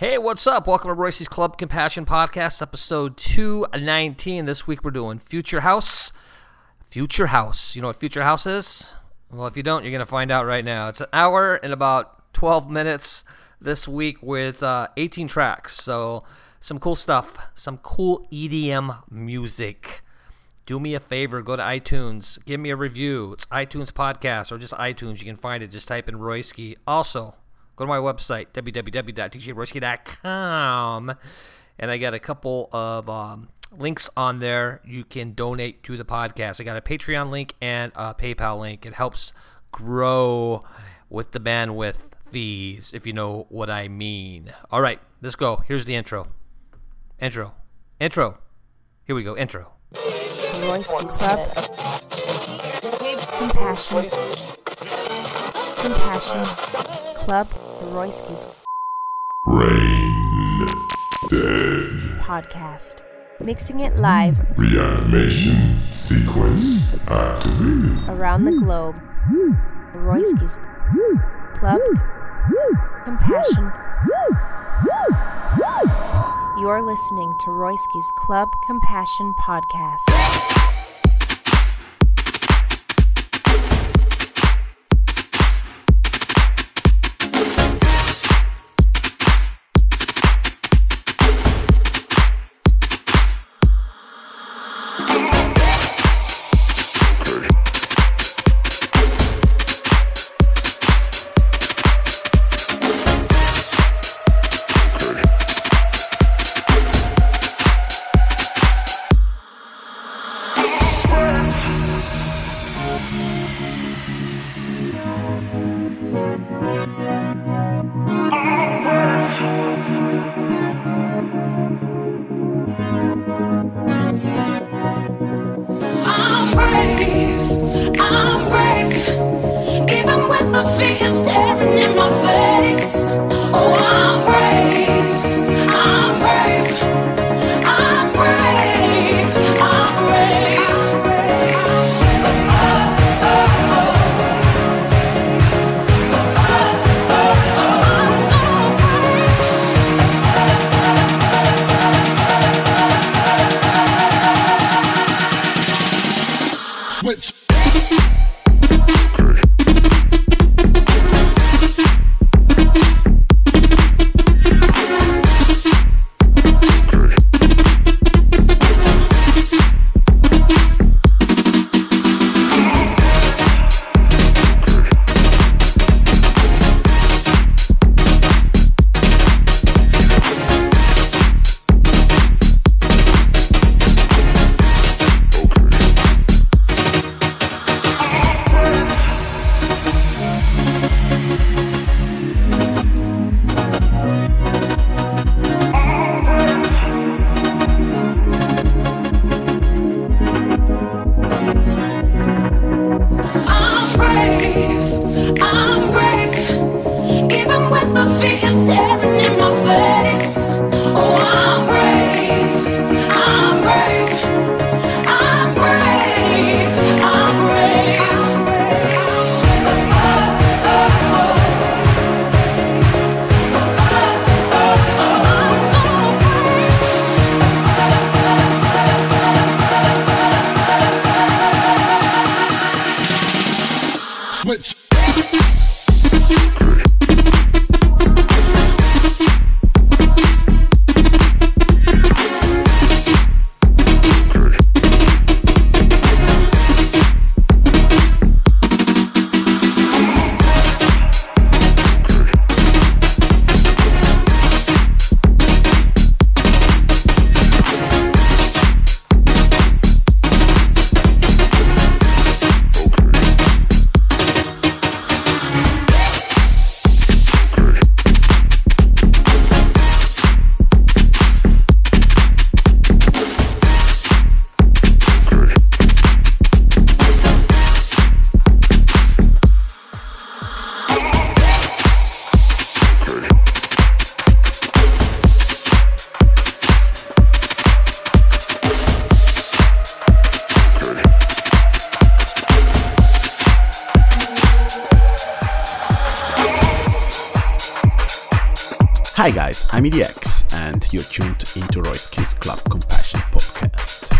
Hey, what's up? Welcome to Royski's Club Compassion Podcast, episode 219. This week we're doing Future House. Future House. You know what Future House is? Well, if you don't, you're going to find out right now. It's an hour and about 12 minutes this week with uh, 18 tracks. So, some cool stuff, some cool EDM music. Do me a favor, go to iTunes, give me a review. It's iTunes Podcast or just iTunes. You can find it. Just type in Royski. Also, go to my website, www.djroyski.com, and I got a couple of um, links on there. You can donate to the podcast. I got a Patreon link and a PayPal link. It helps grow with the bandwidth fees, if you know what I mean. All right, let's go. Here's the intro. Intro. Intro. Here we go. Intro. Royski's Club. Compassion. Compassion. Club Royski's Brain dead. podcast. Mixing it live Reanimation sequence activated. around the globe. Royski's Club Compassion. You're listening to Royski's Club Compassion podcast. I'm EDX, and you're tuned into Royski's Club Compassion Podcast.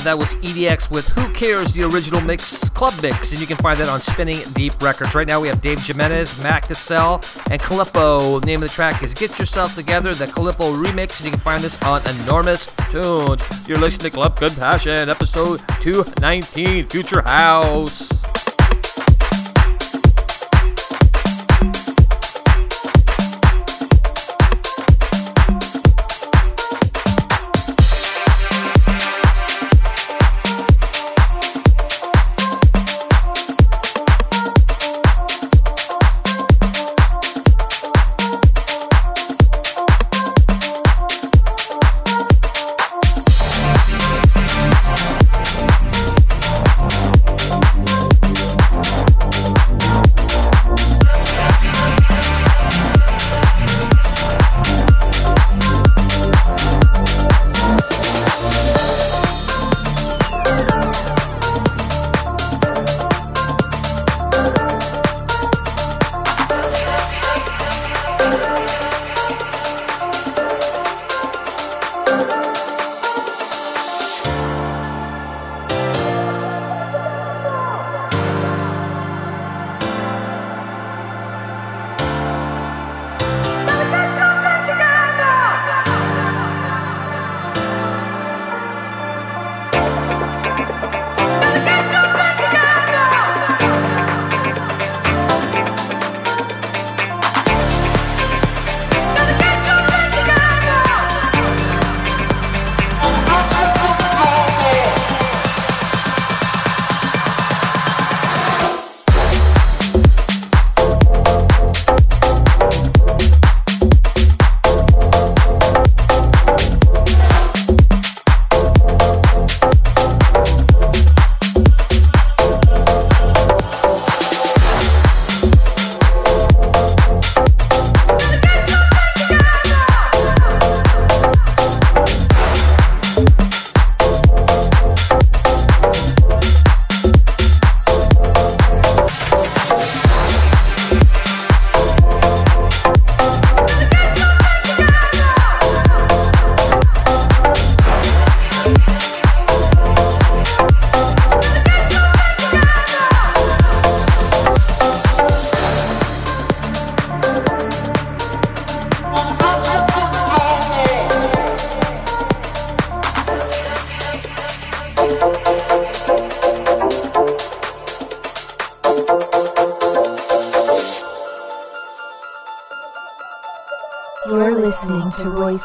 that was EDX with Who Cares, the original mix, club mix, and you can find that on Spinning Deep Records. Right now we have Dave Jimenez, Mac Cassell, and Calippo. The name of the track is Get Yourself Together, the Calippo remix, and you can find this on Enormous Tunes. You're listening to Club Compassion, episode 219, Future House.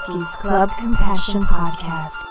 Club Compassion Podcast.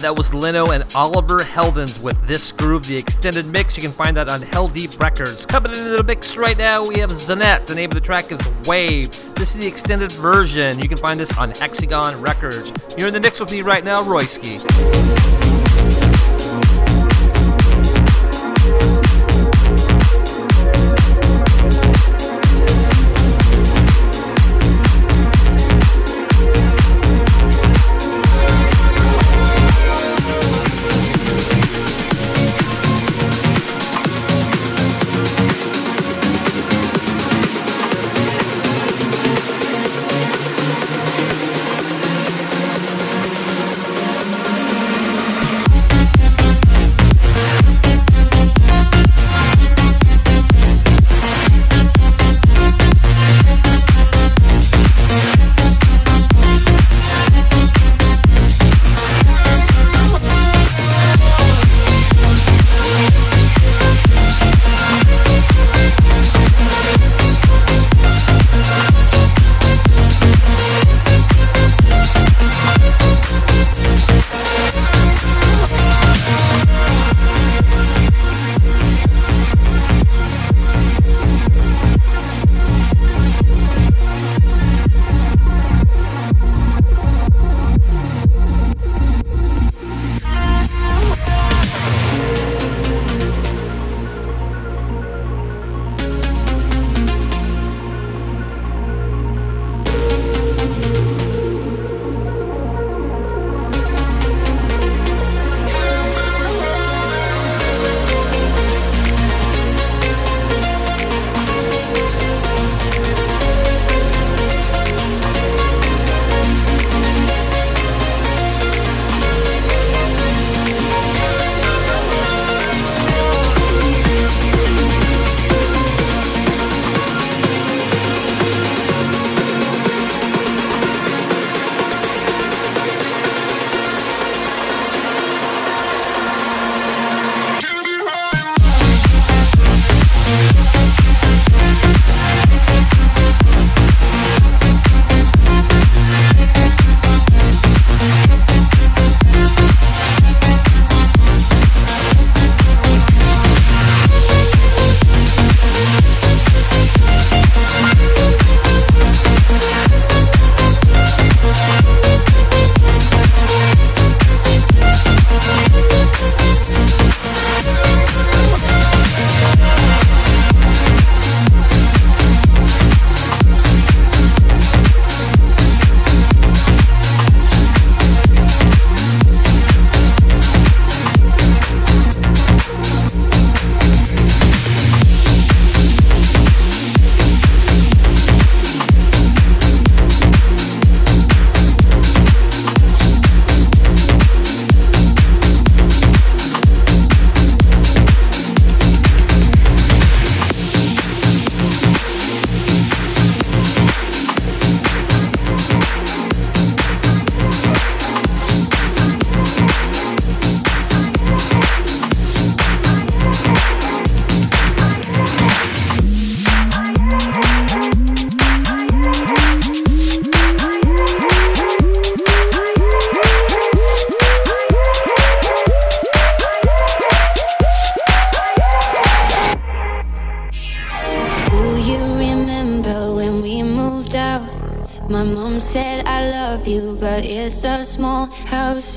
that was Lenno and Oliver Heldens with This Groove, the extended mix. You can find that on Heldeep Records. Coming into the mix right now, we have Zanette. The name of the track is Wave. This is the extended version. You can find this on Hexagon Records. You're in the mix with me right now, Royski.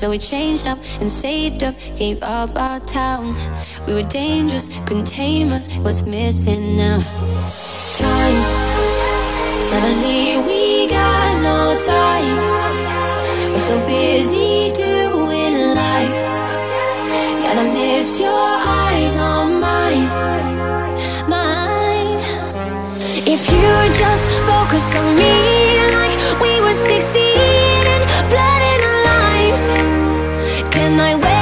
So we changed up and saved up, gave up our town. We were dangerous, couldn't tame us. What's missing now? Time. Suddenly we got no time. We're so busy doing life. Gotta miss your eyes on mine. Mine. If you just focus on me like we were 16. when I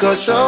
Cause I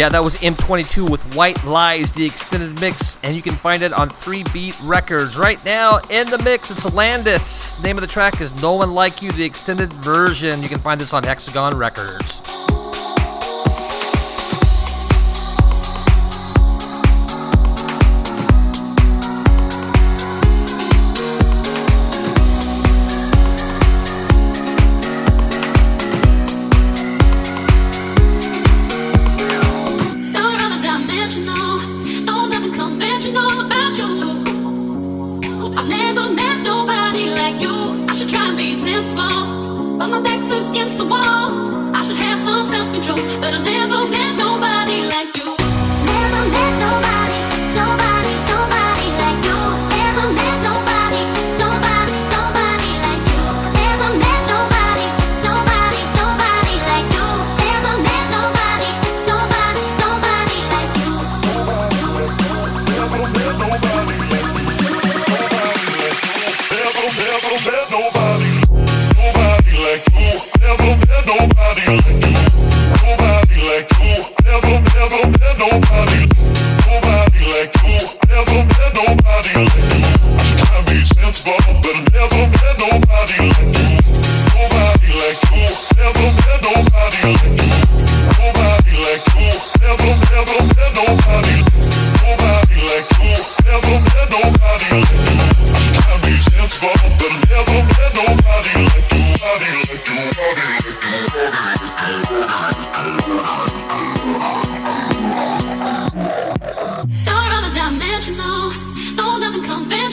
Yeah, that was M22 with White Lies, the extended mix, and you can find it on 3Beat Records. Right now, in the mix, it's Landis. Name of the track is No One Like You, the extended version. You can find this on Hexagon Records.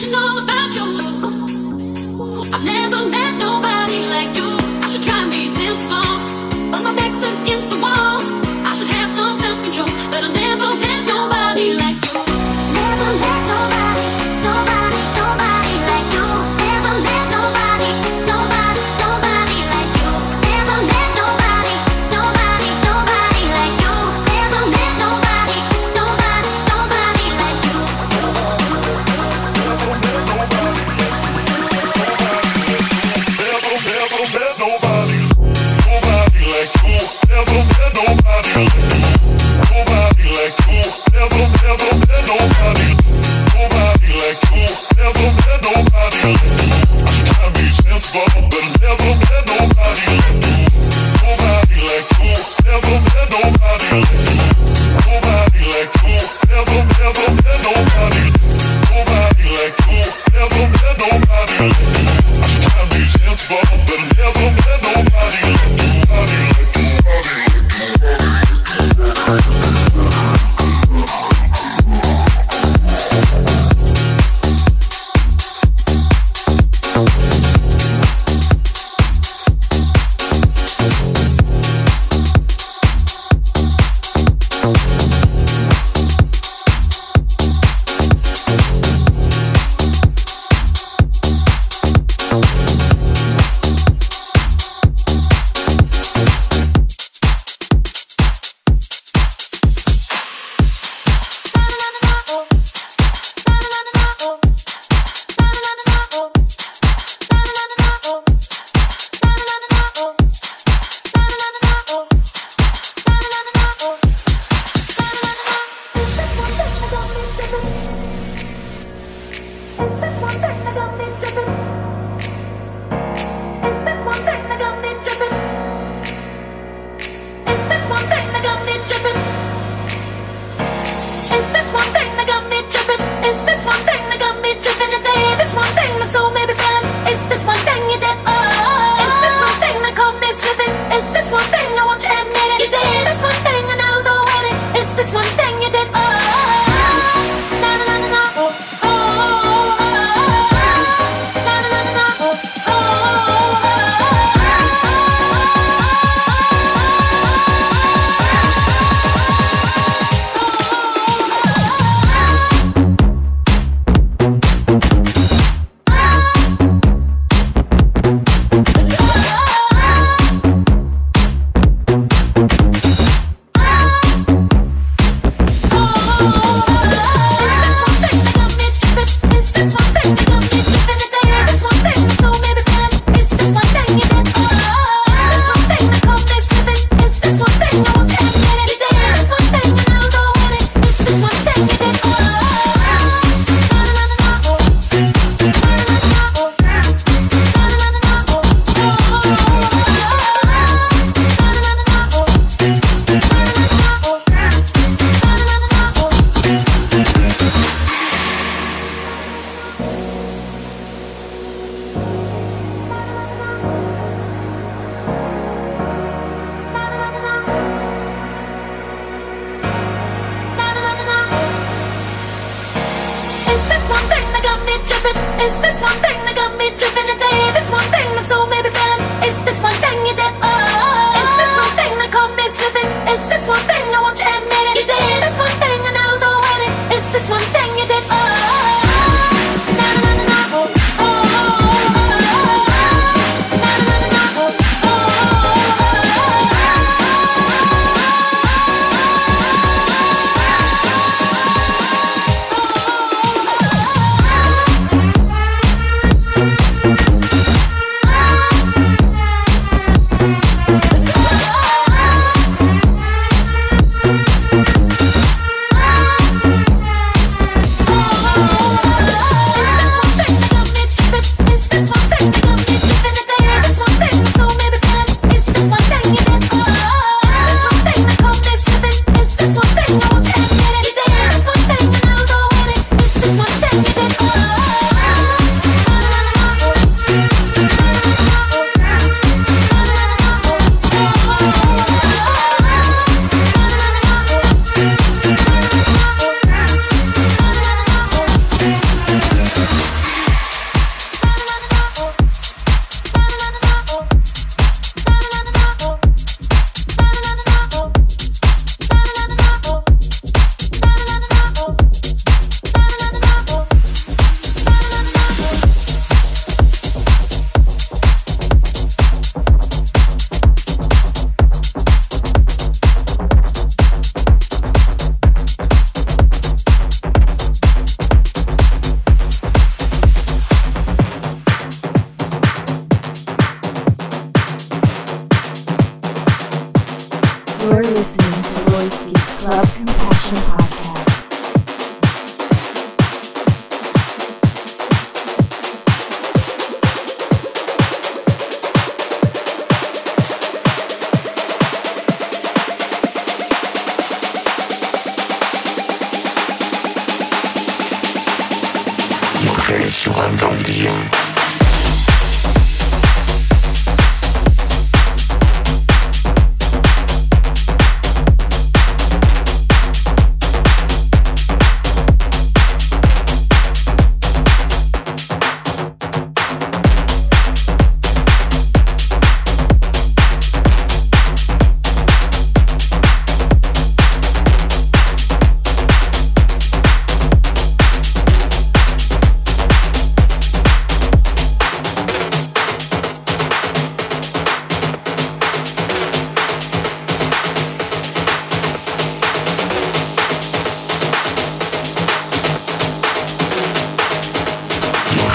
so me dripping a day. This one thing my soul may be feeling. Is this one thing you did.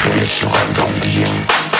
很喜欢冬天。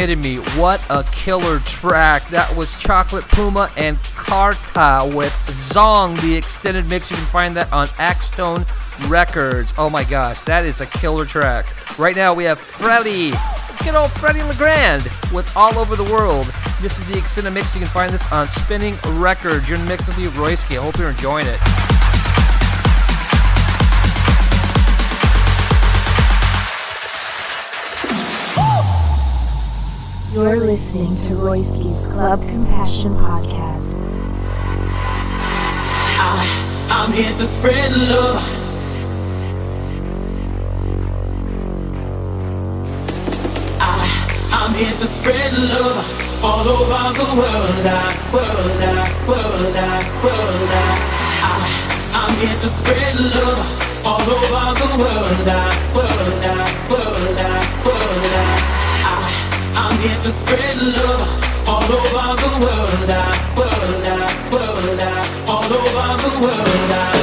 Kidding me? What a killer track. That was Chocolate Puma and Karta with Zong, the extended mix. You can find that on Axtone Records. Oh my gosh, that is a killer track. Right now we have Freddie, good old Fedde Le Grand with All Over the World. This is the extended mix. You can find this on Spinnin' Records. You're in the mix with me, Royski. I hope you're enjoying it. You're listening to Royski's Club Compassion Podcast. I, I'm here to spread love. I'm here to spread love all over the world. I, world, I, world, I, world, I, I, I'm here to spread love all over the world. I, world, I, to spread love all over the world. I, world, I, world, I, all over the world. I,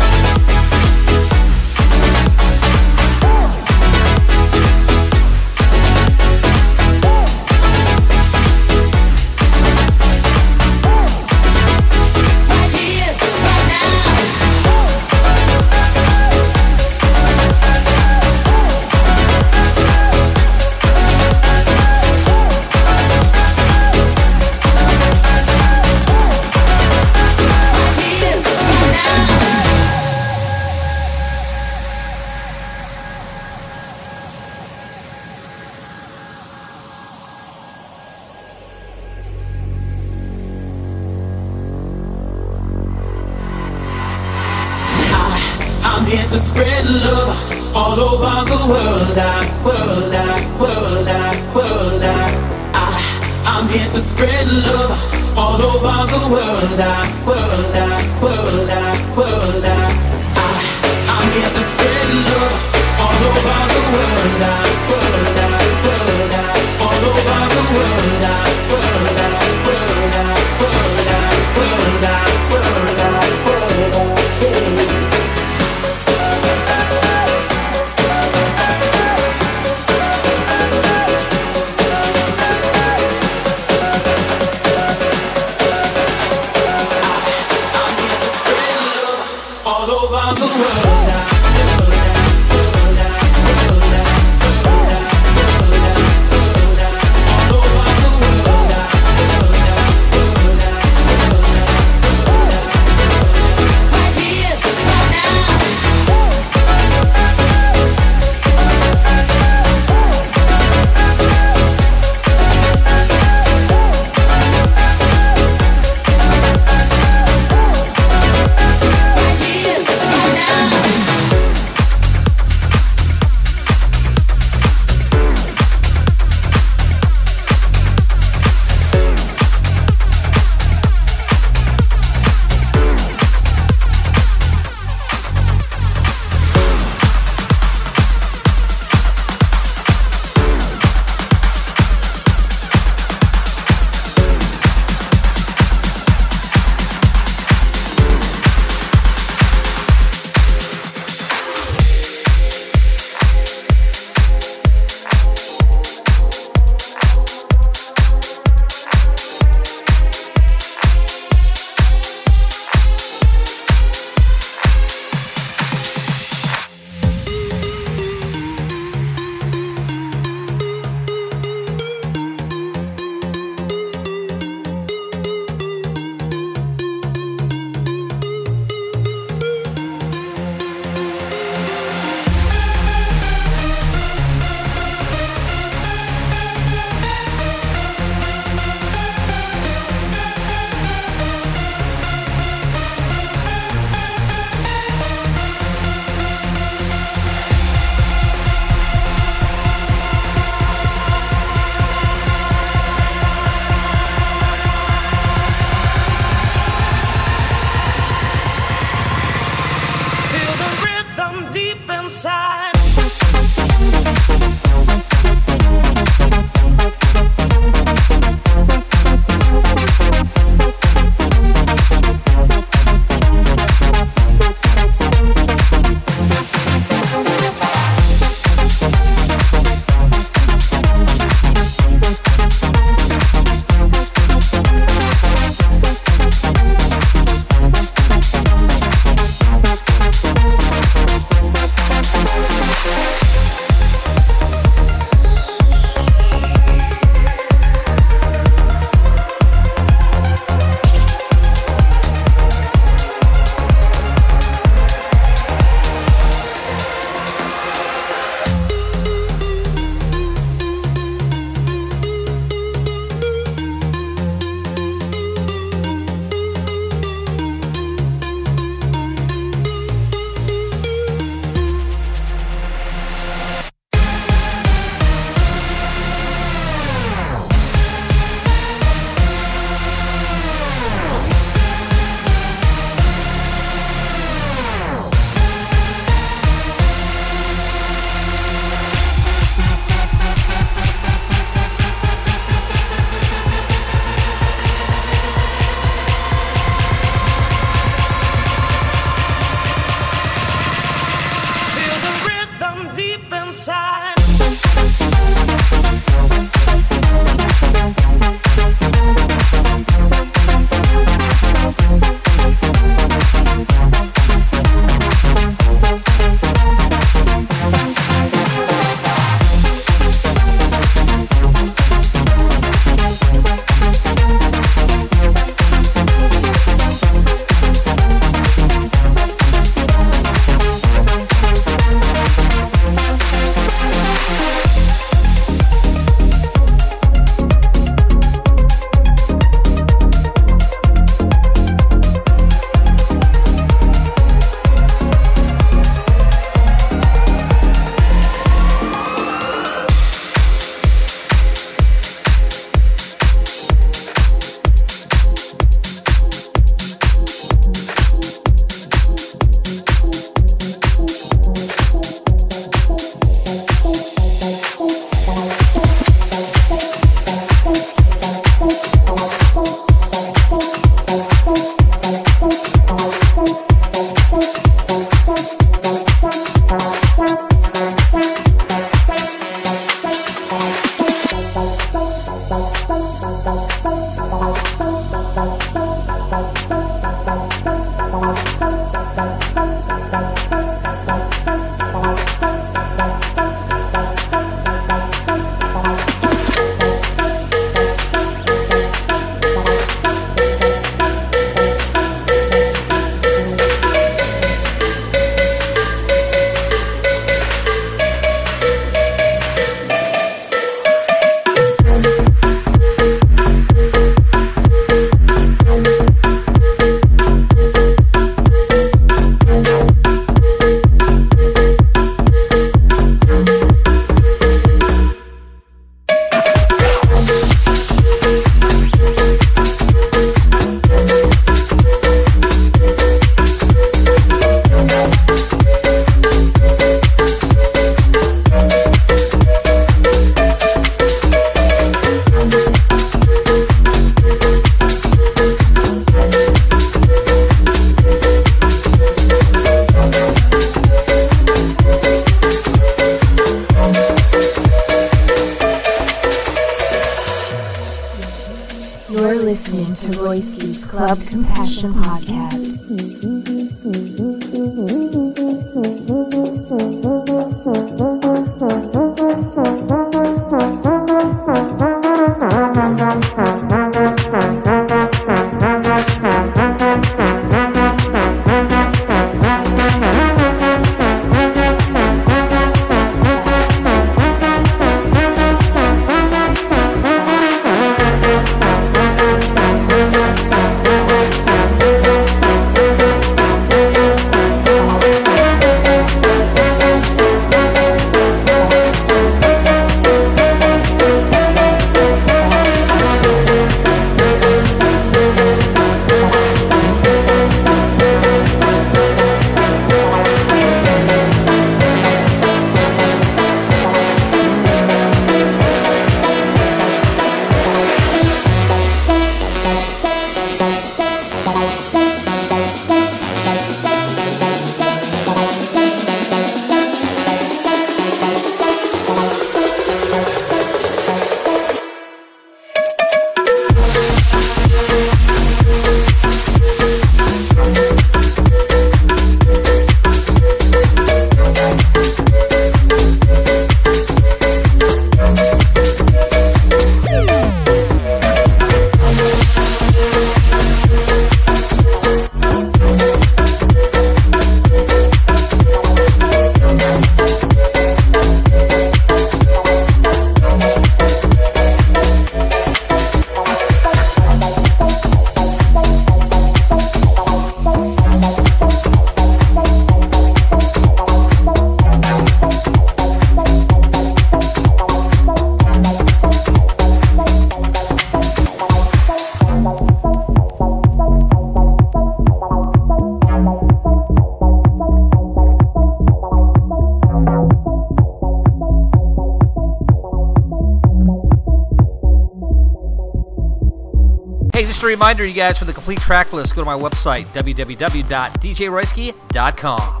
reminder, you guys, for the complete track list, go to my website, www.djroyski.com.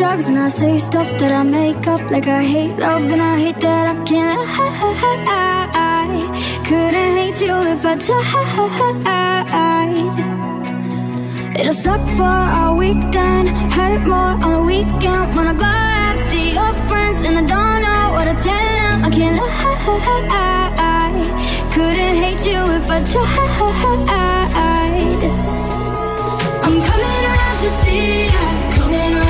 drugs and I say stuff that I make up. Like I hate love and I hate that I can't I couldn't hate you if I tried. It'll suck for a weekend Hurt more on the weekend. When I go out see your friends And I don't know what to tell them. I can't lie. Couldn't hate you if I tried. I'm coming around to see you Coming around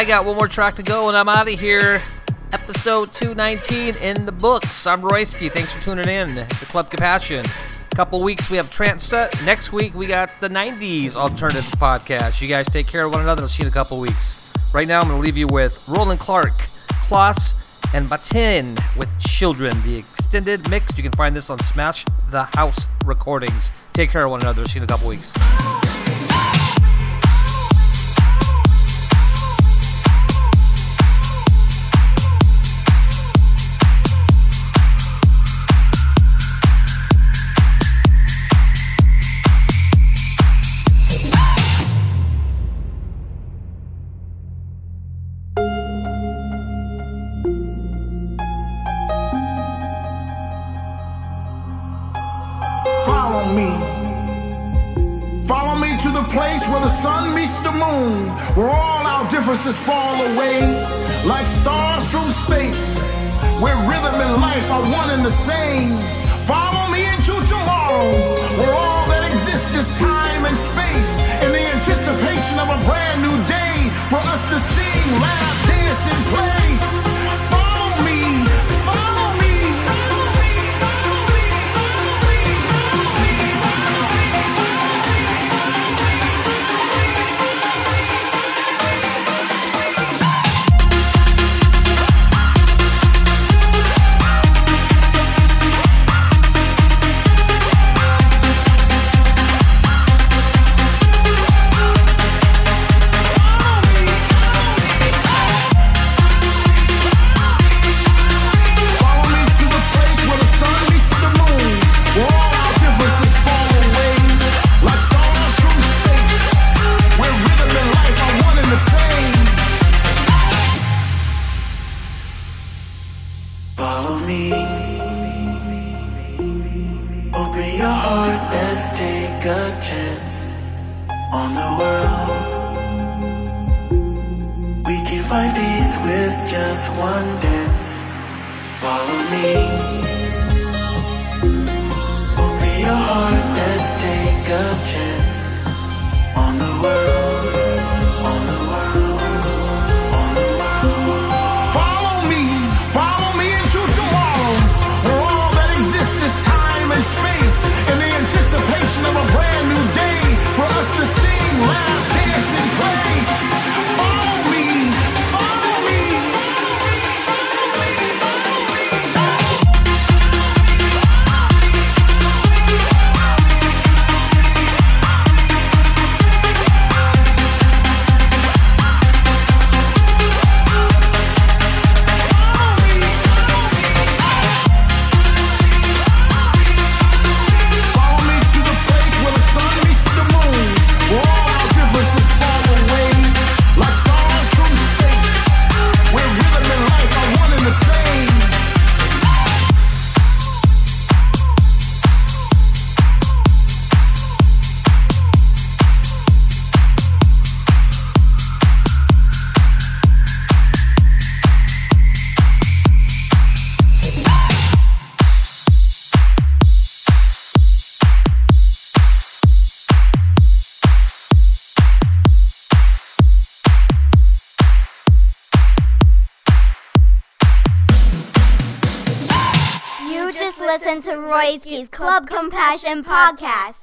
I got one more track to go and I'm out of here. Episode 219 in the books. I'm Royski. Thanks for tuning in to Club Compassion. Couple weeks we have Trance Set. Next week we got the 90s alternative podcast. You guys take care of one another. I'll see you in a couple weeks. Right now I'm going to leave you with Roland Clark, Klaus, and Batin with Children, the extended mix. You can find this on Smash the House Recordings. Take care of one another. See you in a couple weeks. Moon, where all our differences fall away like stars from space, where rhythm and life are one and the same. Follow me into tomorrow, where all that exists is time and space, in the anticipation of a brand new day for us to sing, laugh, dance, and play. Club Compassion podcast.